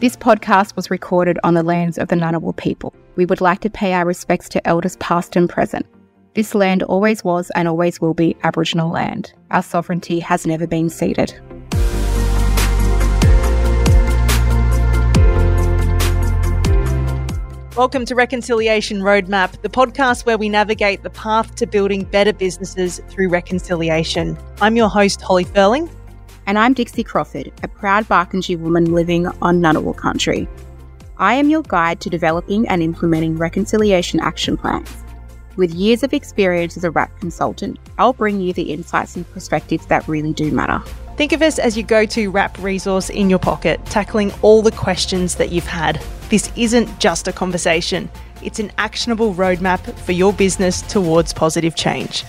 This podcast was recorded on the lands of the Ngunnawal people. We would like to pay our respects to elders past and present. This land always was and always will be Aboriginal land. Our sovereignty has never been ceded. Welcome to Reconciliation Roadmap, the podcast where we navigate the path to building better businesses through reconciliation. I'm your host, Holly Furling. And I'm Dixie Crawford, a proud Barkindji woman living on Ngunnawal country. I am your guide to developing and implementing reconciliation action plans. With years of experience as a RAP consultant, I'll bring you the insights and perspectives that really do matter. Think of us as your go to RAP resource in your pocket, tackling all the questions that you've had. This isn't just a conversation, it's an actionable roadmap for your business towards positive change.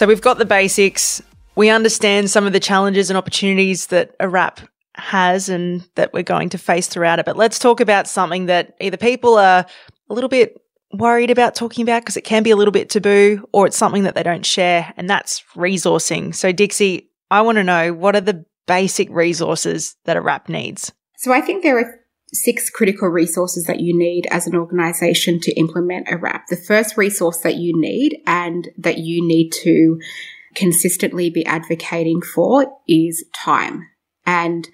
So we've got the basics. We understand some of the challenges and opportunities that a RAP has and that we're going to face throughout it. But let's talk about something that either people are a little bit worried about talking about because it can be a little bit taboo or it's something that they don't share, and that's resourcing. So, Dixie, I want to know what are the basic resources that a RAP needs? So, I think there are six critical resources that you need as an organization to implement a RAP. The first resource that you need and that you need to consistently be advocating for is time. And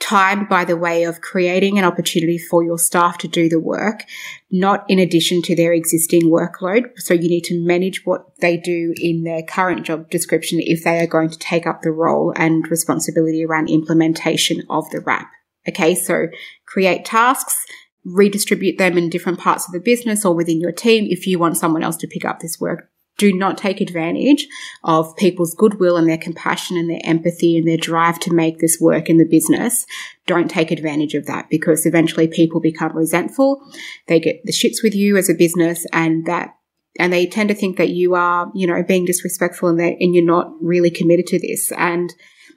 time by the way of creating an opportunity for your staff to do the work, not in addition to their existing workload. So you need to manage what they do in their current job description if they are going to take up the role and responsibility around implementation of the RAP. Okay, so create tasks, redistribute them in different parts of the business or within your team if you want someone else to pick up this work. Do not take advantage of people's goodwill and their compassion and their empathy and their drive to make this work in the business. Don't take advantage of that because eventually people become resentful. They get the shits with you as a business and that and they tend to think that you are, you know, being disrespectful and that and you're not really committed to this. And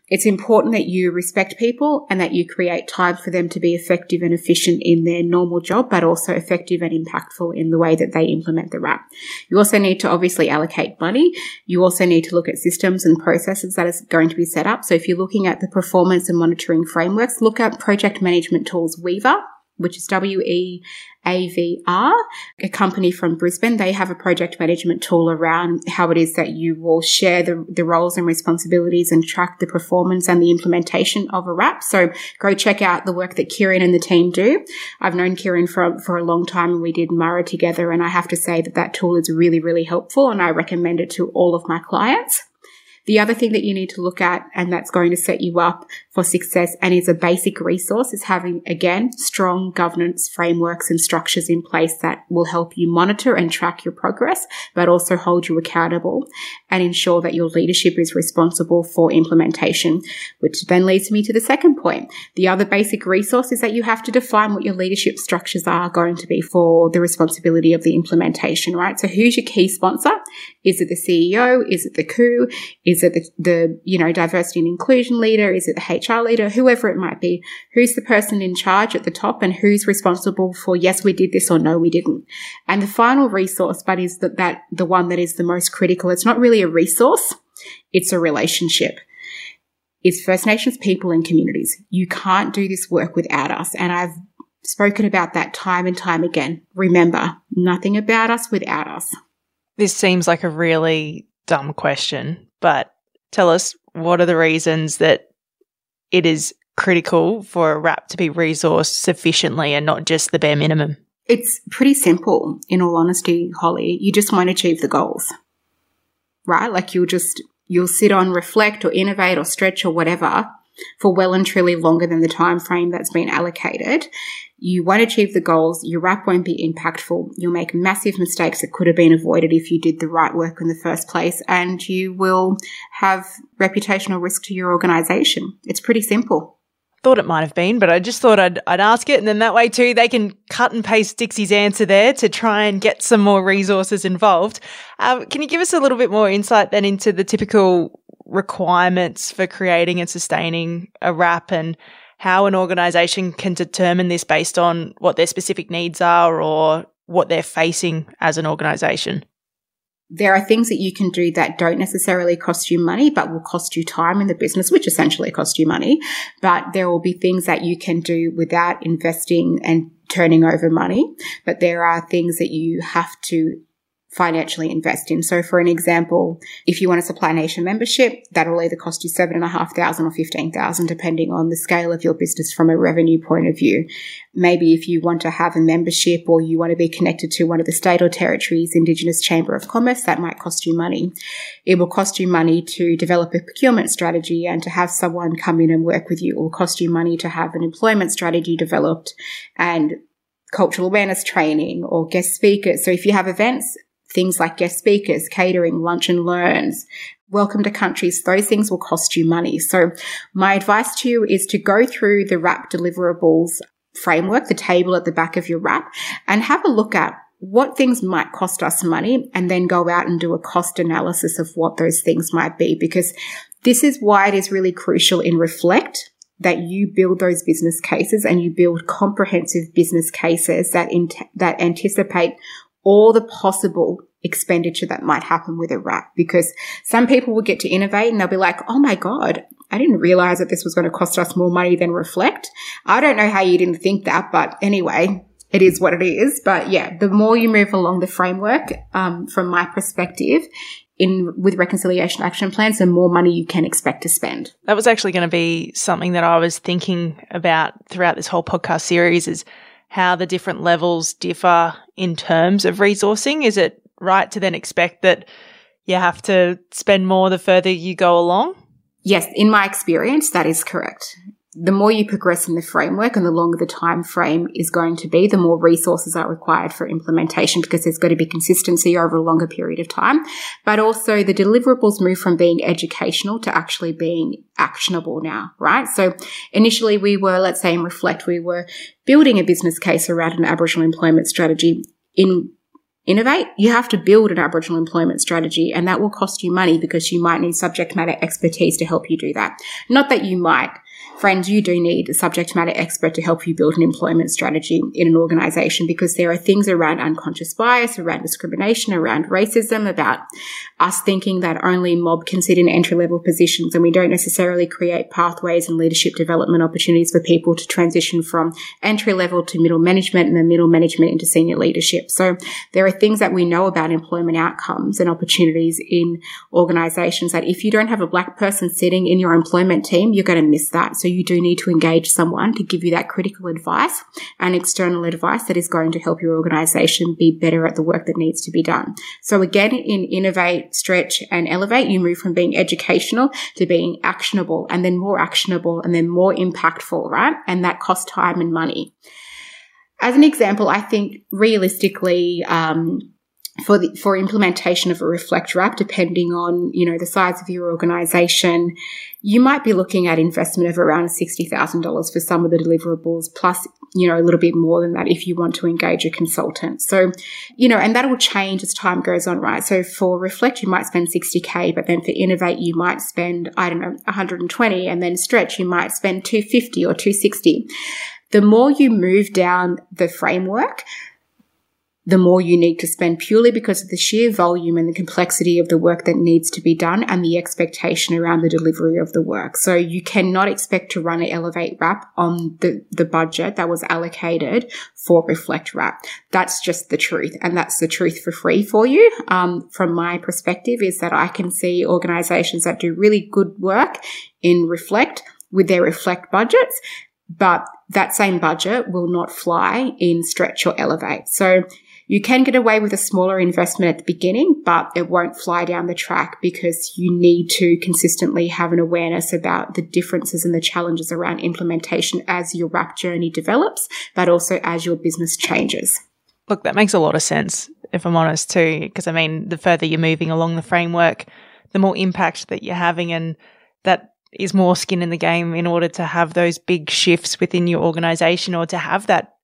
it's important that you respect people and that you create time for them to be effective and efficient in their normal job, but also effective and impactful in the way that they implement the RAP. You also need to obviously allocate money. You also need to look at systems and processes that is going to be set up. So if you're looking at the performance and monitoring frameworks, look at project management tools Weavr which is W E A V R, a company from Brisbane. They have a project management tool around how it is that you will share the, the roles and responsibilities and track the performance and the implementation of a RAP. So go check out the work that Kieran and the team do. I've known Kieran for, for a long time and we did MURRA together. And I have to say that that tool is really, really helpful and I recommend it to all of my clients. The other thing that you need to look at, and that's going to set you up for success and is a basic resource, is having, again, strong governance frameworks and structures in place that will help you monitor and track your progress, but also hold you accountable and ensure that your leadership is responsible for implementation, which then leads me to the second point. The other basic resource is that you have to define what your leadership structures are going to be for the responsibility of the implementation, right? So who's your key sponsor? Is it the CEO? Is it the COO? Is it the, the, you know, diversity and inclusion leader? Is it the leader? Whoever it might be. Who's the person in charge at the top and who's responsible for, yes, we did this or no, we didn't. And the final resource, but is that, that the one that is the most critical. It's not really a resource. It's a relationship. It's First Nations people and communities. You can't do this work without us. And I've spoken about that time and time again. Remember, nothing about us without us. This seems like a really dumb question, but tell us what are the reasons that it is critical for a RAP to be resourced sufficiently and not just the bare minimum? It's pretty simple, in all honesty, Holly. You just won't achieve the goals, right? Like you'll just, you'll sit on, reflect or innovate or stretch or whatever for well and truly longer than the time frame that's been allocated. You won't achieve the goals, your RAP won't be impactful, you'll make massive mistakes that could have been avoided if you did the right work in the first place, and you will have reputational risk to your organization. It's pretty simple thought it might have been, but I just thought I'd, I'd ask it. And then that way too, they can cut and paste Dixie's answer there to try and get some more resources involved. Um, can you give us a little bit more insight then into the typical requirements for creating and sustaining a RAP and how an organization can determine this based on what their specific needs are or what they're facing as an organization? there are things that you can do that don't necessarily cost you money, but will cost you time in the business, which essentially cost you money. But there will be things that you can do without investing and turning over money. But there are things that you have to financially invest in. So for an example, if you want a Supply Nation membership, that'll either cost you seven and a half thousand or fifteen thousand, depending on the scale of your business from a revenue point of view. Maybe if you want to have a membership or you want to be connected to one of the state or territories Indigenous Chamber of Commerce, that might cost you money. It will cost you money to develop a procurement strategy and to have someone come in and work with you. It will cost you money to have an employment strategy developed and cultural awareness training or guest speakers. So if you have events, things like guest speakers, catering, lunch and learns, welcome to countries, those things will cost you money. So my advice to you is to go through the RAP deliverables framework, the table at the back of your RAP and have a look at what things might cost us money and then go out and do a cost analysis of what those things might be because this is why it is really crucial in reflect that you build those business cases and you build comprehensive business cases that in, that anticipate all the possible expenditure that might happen with a RAP because some people will get to innovate and they'll be like, oh my God, I didn't realize that this was going to cost us more money than reflect. I don't know how you didn't think that, but anyway, it is what it is. But yeah, the more you move along the framework, um, from my perspective, in with reconciliation action plans, the more money you can expect to spend. That was actually going to be something that I was thinking about throughout this whole podcast series is how the different levels differ in terms of resourcing? Is it right to then expect that you have to spend more the further you go along? Yes, in my experience, that is correct the more you progress in the framework and the longer the time frame is going to be, the more resources are required for implementation because there's got to be consistency over a longer period of time. But also the deliverables move from being educational to actually being actionable now, right? So initially we were, let's say in Reflect, we were building a business case around an Aboriginal employment strategy in innovate, you have to build an Aboriginal employment strategy and that will cost you money because you might need subject matter expertise to help you do that. Not that you might friends, you do need a subject matter expert to help you build an employment strategy in an organization because there are things around unconscious bias, around discrimination, around racism, about us thinking that only mob can sit in entry level positions and we don't necessarily create pathways and leadership development opportunities for people to transition from entry level to middle management and then middle management into senior leadership. So there are things that we know about employment outcomes and opportunities in organizations that if you don't have a black person sitting in your employment team, you're going to miss that. So you do need to engage someone to give you that critical advice and external advice that is going to help your organization be better at the work that needs to be done. So again, in innovate, stretch and elevate, you move from being educational to being actionable and then more actionable and then more impactful, right? And that costs time and money. As an example, I think realistically, um, for the, for implementation of a reflect RAP, depending on, you know, the size of your organization, you might be looking at investment of around $60,000 for some of the deliverables, plus, you know, a little bit more than that if you want to engage a consultant. So, you know, and that will change as time goes on, right? So for reflect, you might spend 60K, but then for innovate, you might spend, I don't know, 120 and then stretch, you might spend 250 or 260. The more you move down the framework, the more you need to spend purely because of the sheer volume and the complexity of the work that needs to be done and the expectation around the delivery of the work. So you cannot expect to run an Elevate RAP on the, the budget that was allocated for Reflect RAP. That's just the truth. And that's the truth for free for you. Um, from my perspective is that I can see organizations that do really good work in Reflect with their Reflect budgets but that same budget will not fly in stretch or elevate. So you can get away with a smaller investment at the beginning, but it won't fly down the track because you need to consistently have an awareness about the differences and the challenges around implementation as your RAP journey develops, but also as your business changes. Look, that makes a lot of sense, if I'm honest, too, because I mean, the further you're moving along the framework, the more impact that you're having, and that is more skin in the game in order to have those big shifts within your organization or to have that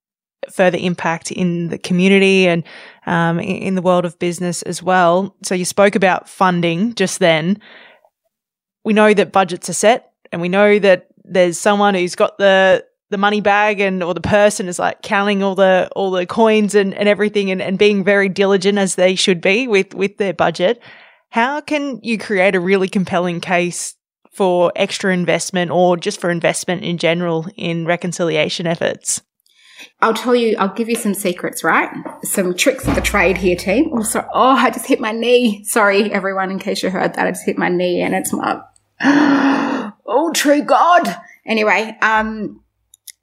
further impact in the community and um, in the world of business as well. So you spoke about funding just then. We know that budgets are set, and we know that there's someone who's got the the money bag and or the person is like counting all the all the coins and, and everything and, and being very diligent as they should be with with their budget how can you create a really compelling case for extra investment or just for investment in general in reconciliation efforts I'll tell you, I'll give you some secrets, right? Some tricks of the trade here, team. Sorry. Oh, I just hit my knee. Sorry, everyone, in case you heard that. I just hit my knee and it's my, oh, true God. Anyway, um,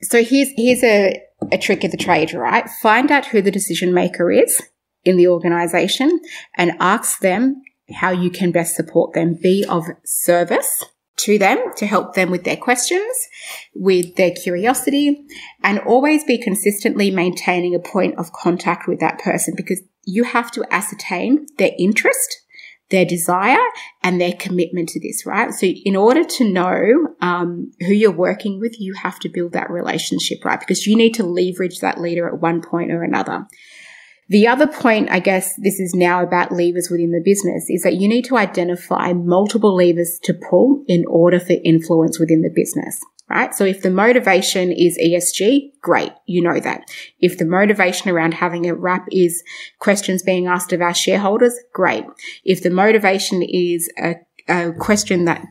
so here's here's a, a trick of the trade, right? Find out who the decision maker is in the organization and ask them how you can best support them. Be of service to them to help them with their questions, with their curiosity, and always be consistently maintaining a point of contact with that person because you have to ascertain their interest their desire and their commitment to this, right? So in order to know um, who you're working with, you have to build that relationship, right? Because you need to leverage that leader at one point or another. The other point, I guess this is now about levers within the business, is that you need to identify multiple levers to pull in order for influence within the business right? So if the motivation is ESG, great, you know that. If the motivation around having a RAP is questions being asked of our shareholders, great. If the motivation is a, a question that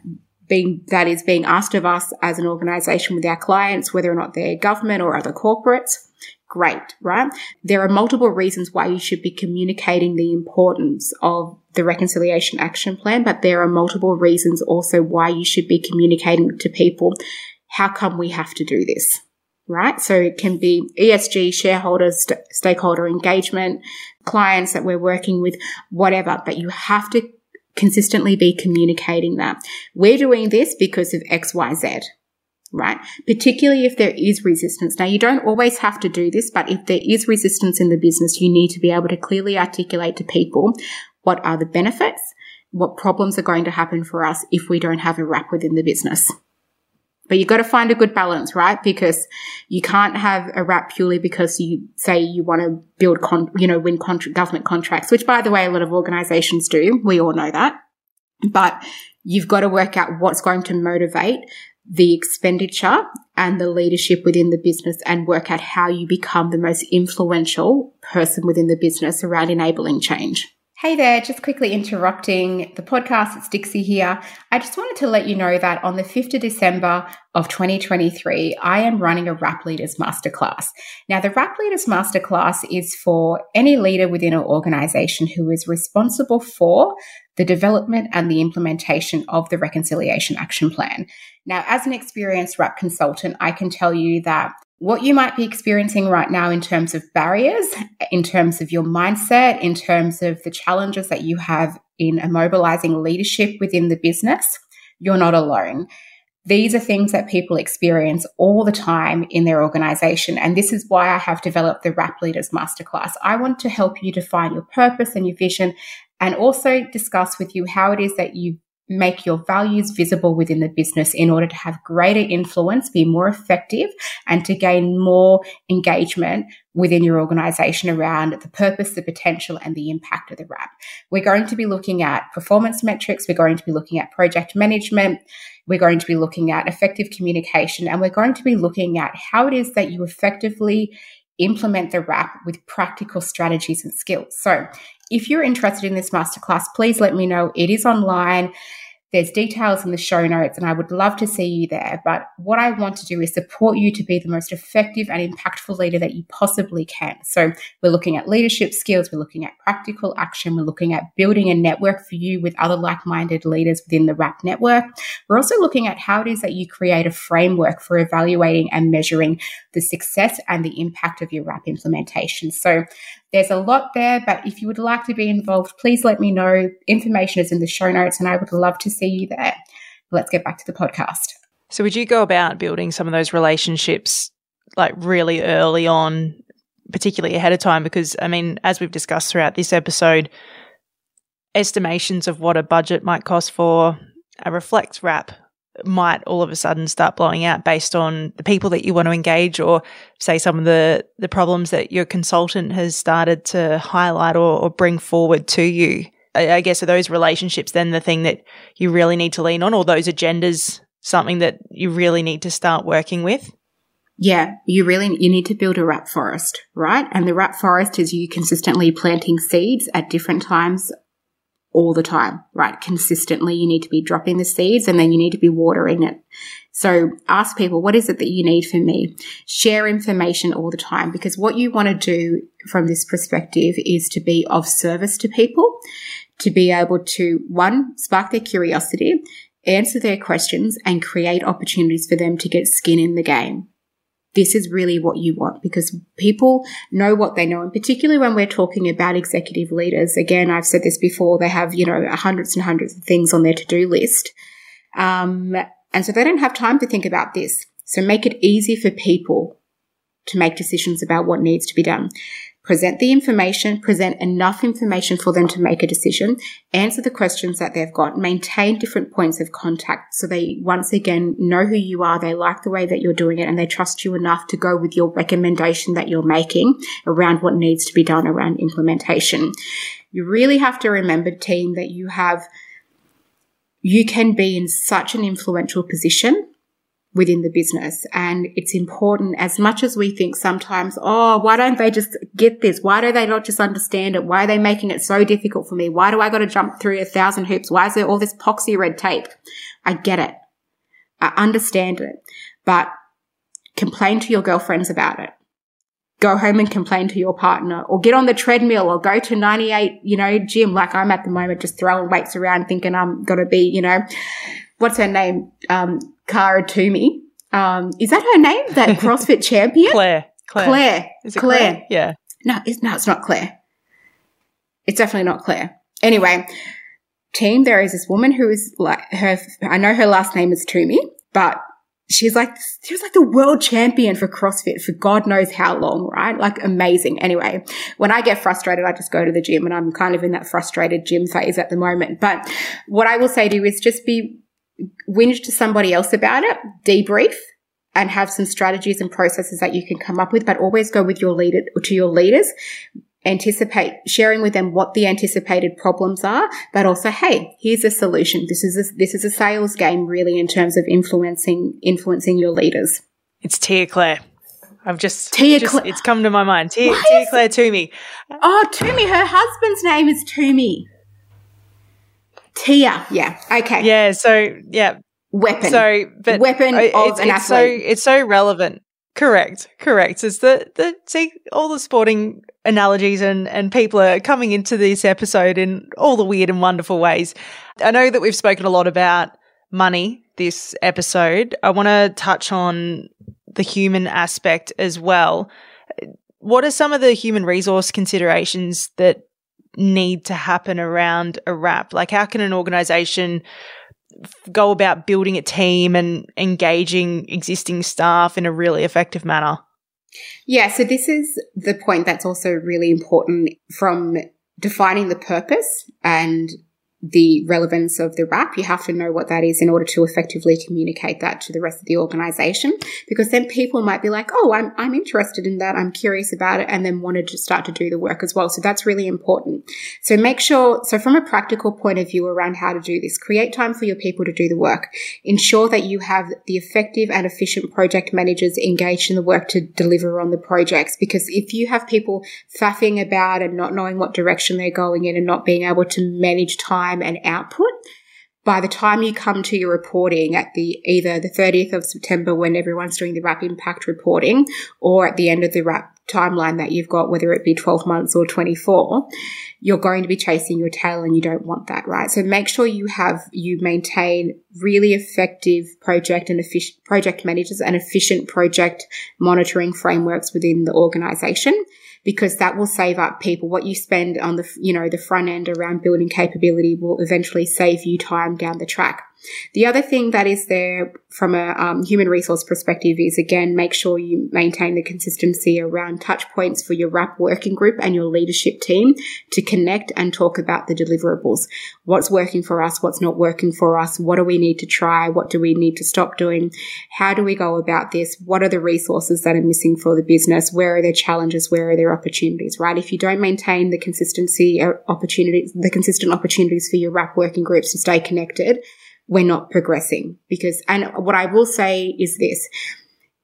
being that is being asked of us as an organization with our clients, whether or not they're government or other corporates, great, right? There are multiple reasons why you should be communicating the importance of the reconciliation action plan, but there are multiple reasons also why you should be communicating to people how come we have to do this? Right? So it can be ESG, shareholders, st- stakeholder engagement, clients that we're working with, whatever, but you have to consistently be communicating that. We're doing this because of XYZ, right? Particularly if there is resistance. Now, you don't always have to do this, but if there is resistance in the business, you need to be able to clearly articulate to people what are the benefits, what problems are going to happen for us if we don't have a RAP within the business. But you've got to find a good balance, right? Because you can't have a RAP purely because you say you want to build, con- you know, win contra- government contracts, which by the way, a lot of organizations do. We all know that. But you've got to work out what's going to motivate the expenditure and the leadership within the business and work out how you become the most influential person within the business around enabling change. Hey there, just quickly interrupting the podcast. It's Dixie here. I just wanted to let you know that on the 5th of December of 2023, I am running a RAP Leaders Masterclass. Now, the RAP Leaders Masterclass is for any leader within an organization who is responsible for the development and the implementation of the Reconciliation Action Plan. Now, as an experienced RAP consultant, I can tell you that what you might be experiencing right now in terms of barriers, in terms of your mindset, in terms of the challenges that you have in immobilizing leadership within the business, you're not alone. These are things that people experience all the time in their organization. And this is why I have developed the RAP Leaders Masterclass. I want to help you define your purpose and your vision and also discuss with you how it is that you make your values visible within the business in order to have greater influence, be more effective, and to gain more engagement within your organization around the purpose, the potential, and the impact of the RAP. We're going to be looking at performance metrics. We're going to be looking at project management. We're going to be looking at effective communication, and we're going to be looking at how it is that you effectively implement the RAP with practical strategies and skills. So if you're interested in this masterclass, please let me know. It is online. There's details in the show notes, and I would love to see you there. But what I want to do is support you to be the most effective and impactful leader that you possibly can. So, we're looking at leadership skills, we're looking at practical action, we're looking at building a network for you with other like minded leaders within the RAP network. We're also looking at how it is that you create a framework for evaluating and measuring the success and the impact of your RAP implementation. So, there's a lot there, but if you would like to be involved, please let me know. Information is in the show notes, and I would love to see you there. Let's get back to the podcast. So, would you go about building some of those relationships like really early on, particularly ahead of time? Because, I mean, as we've discussed throughout this episode, estimations of what a budget might cost for a Reflect RAP might all of a sudden start blowing out based on the people that you want to engage or say some of the the problems that your consultant has started to highlight or, or bring forward to you I, I guess are those relationships then the thing that you really need to lean on or those agendas something that you really need to start working with Yeah, you really you need to build a RAP forest, right? And the RAP forest is you consistently planting seeds at different times all the time, right? Consistently, you need to be dropping the seeds and then you need to be watering it. So ask people, what is it that you need from me? Share information all the time because what you want to do from this perspective is to be of service to people, to be able to one, spark their curiosity, answer their questions and create opportunities for them to get skin in the game this is really what you want because people know what they know. And particularly when we're talking about executive leaders, again, I've said this before, they have, you know, hundreds and hundreds of things on their to do list. Um, and so they don't have time to think about this. So make it easy for people to make decisions about what needs to be done present the information, present enough information for them to make a decision, answer the questions that they've got, maintain different points of contact so they once again know who you are, they like the way that you're doing it, and they trust you enough to go with your recommendation that you're making around what needs to be done around implementation. You really have to remember, team, that you have you can be in such an influential position within the business. And it's important as much as we think sometimes, oh, why don't they just get this? Why do they not just understand it? Why are they making it so difficult for me? Why do I got to jump through a thousand hoops? Why is there all this poxy red tape? I get it. I understand it, but complain to your girlfriends about it. Go home and complain to your partner or get on the treadmill or go to 98, you know, gym like I'm at the moment, just throwing weights around thinking I'm going to be, you know, what's her name? Um, Cara Toomey. Um, is that her name? That CrossFit champion? Claire. Claire. Claire. Is it Claire? Claire? Yeah. No, it's, no, it's not Claire. It's definitely not Claire. Anyway, team, there is this woman who is like her, I know her last name is Toomey, but she's like, she was like the world champion for CrossFit for God knows how long, right? Like amazing. Anyway, when I get frustrated, I just go to the gym and I'm kind of in that frustrated gym phase at the moment. But what I will say to you is just be whinge to somebody else about it, debrief and have some strategies and processes that you can come up with, but always go with your leader to your leaders. Anticipate sharing with them what the anticipated problems are, but also, hey, here's a solution. This is a, this is a sales game, really, in terms of influencing influencing your leaders. It's Tia Clair. I've just, Tia just, Cla- it's come to my mind. Tia, Tia Clair Toomey. Oh, Toomey. Her husband's name is Toomey. Tia. Yeah. Okay. Yeah. So yeah. Weapon. So, but weapon of it's, an it's so it's so relevant. Correct. Correct. It's the the see all the sporting analogies and and people are coming into this episode in all the weird and wonderful ways. I know that we've spoken a lot about money this episode. I want to touch on the human aspect as well. What are some of the human resource considerations that need to happen around a RAP? Like, how can an organization go about building a team and engaging existing staff in a really effective manner? Yeah, so this is the point that's also really important from defining the purpose and the relevance of the RAP, you have to know what that is in order to effectively communicate that to the rest of the organization. Because then people might be like, oh, I'm, I'm interested in that. I'm curious about it and then wanted to start to do the work as well. So that's really important. So make sure, so from a practical point of view around how to do this, create time for your people to do the work. Ensure that you have the effective and efficient project managers engaged in the work to deliver on the projects. Because if you have people faffing about and not knowing what direction they're going in and not being able to manage time time and output. By the time you come to your reporting at the either the 30th of September when everyone's doing the RAP impact reporting or at the end of the RAP timeline that you've got, whether it be 12 months or 24, you're going to be chasing your tail and you don't want that, right? So make sure you have, you maintain really effective project and efficient project managers and efficient project monitoring frameworks within the organization because that will save up people. What you spend on the, you know, the front end around building capability will eventually save you time down the track. The other thing that is there from a um, human resource perspective is again, make sure you maintain the consistency around touch points for your RAP working group and your leadership team to connect and talk about the deliverables. What's working for us? What's not working for us? What do we need to try? What do we need to stop doing? How do we go about this? What are the resources that are missing for the business? Where are their challenges? Where are their opportunities, right? If you don't maintain the consistency uh, opportunities, the consistent opportunities for your RAP working groups to stay connected, we're not progressing because, and what I will say is this,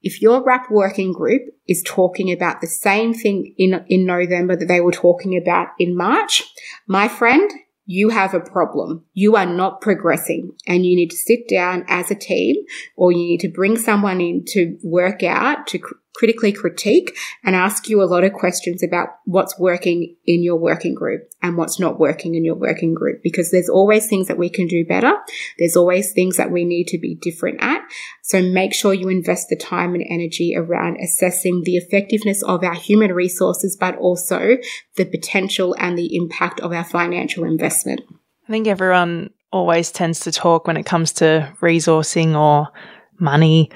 if your RAP working group is talking about the same thing in, in November that they were talking about in March, my friend, you have a problem. You are not progressing and you need to sit down as a team or you need to bring someone in to work out, to critically critique and ask you a lot of questions about what's working in your working group and what's not working in your working group because there's always things that we can do better. There's always things that we need to be different at. So make sure you invest the time and energy around assessing the effectiveness of our human resources, but also the potential and the impact of our financial investment. I think everyone always tends to talk when it comes to resourcing or money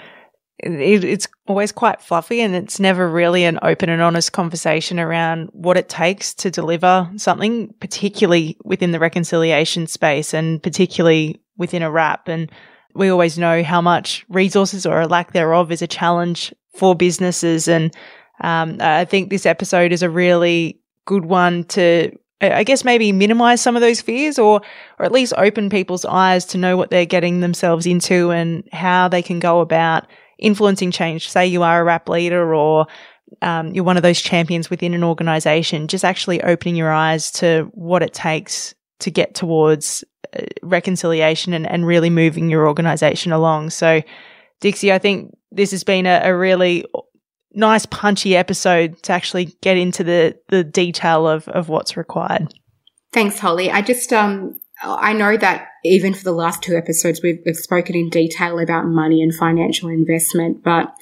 it, it's always quite fluffy and it's never really an open and honest conversation around what it takes to deliver something, particularly within the reconciliation space and particularly within a RAP. And we always know how much resources or a lack thereof is a challenge for businesses. And um, I think this episode is a really good one to I guess maybe minimize some of those fears or or at least open people's eyes to know what they're getting themselves into and how they can go about influencing change. Say you are a RAP leader or um, you're one of those champions within an organization, just actually opening your eyes to what it takes to get towards uh, reconciliation and, and really moving your organization along. So, Dixie, I think this has been a, a really nice punchy episode to actually get into the the detail of of what's required. Thanks, Holly. I just um I know that even for the last two episodes, we've, we've spoken in detail about money and financial investment, but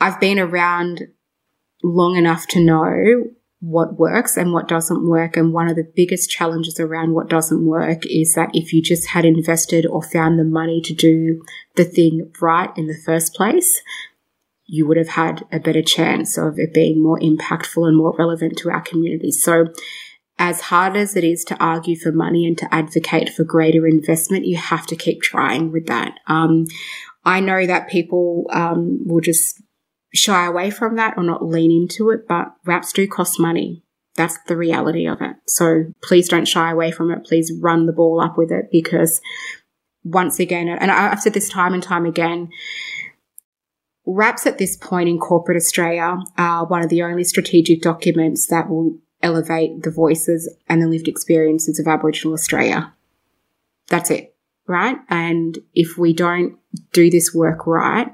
I've been around long enough to know what works and what doesn't work. And one of the biggest challenges around what doesn't work is that if you just had invested or found the money to do the thing right in the first place, you would have had a better chance of it being more impactful and more relevant to our community. So as hard as it is to argue for money and to advocate for greater investment, you have to keep trying with that. Um, I know that people um, will just shy away from that or not lean into it, but RAPs do cost money. That's the reality of it. So please don't shy away from it. Please run the ball up with it because once again, and I've said this time and time again, RAPs at this point in corporate Australia are one of the only strategic documents that will elevate the voices and the lived experiences of Aboriginal Australia. That's it, right? And if we don't do this work right,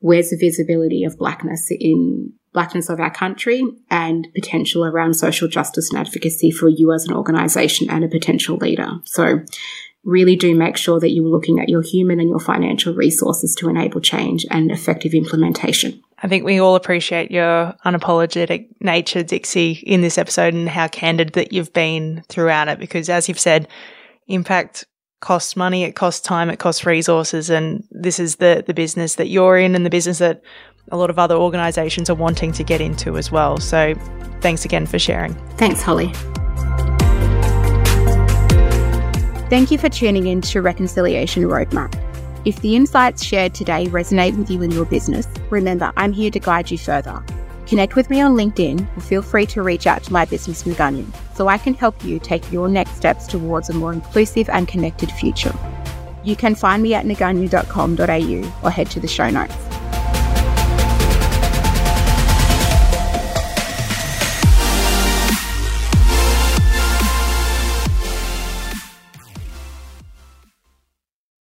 where's the visibility of blackness in blackness of our country and potential around social justice and advocacy for you as an organisation and a potential leader? So really do make sure that you're looking at your human and your financial resources to enable change and effective implementation. I think we all appreciate your unapologetic nature, Dixie, in this episode and how candid that you've been throughout it. Because as you've said, impact costs money, it costs time, it costs resources. And this is the, the business that you're in and the business that a lot of other organizations are wanting to get into as well. So thanks again for sharing. Thanks, Holly. Thank you for tuning in to Reconciliation Roadmap. If the insights shared today resonate with you in your business, remember I'm here to guide you further. Connect with me on LinkedIn or feel free to reach out to my business Ngannou so I can help you take your next steps towards a more inclusive and connected future. You can find me at ngannou.com.au or head to the show notes.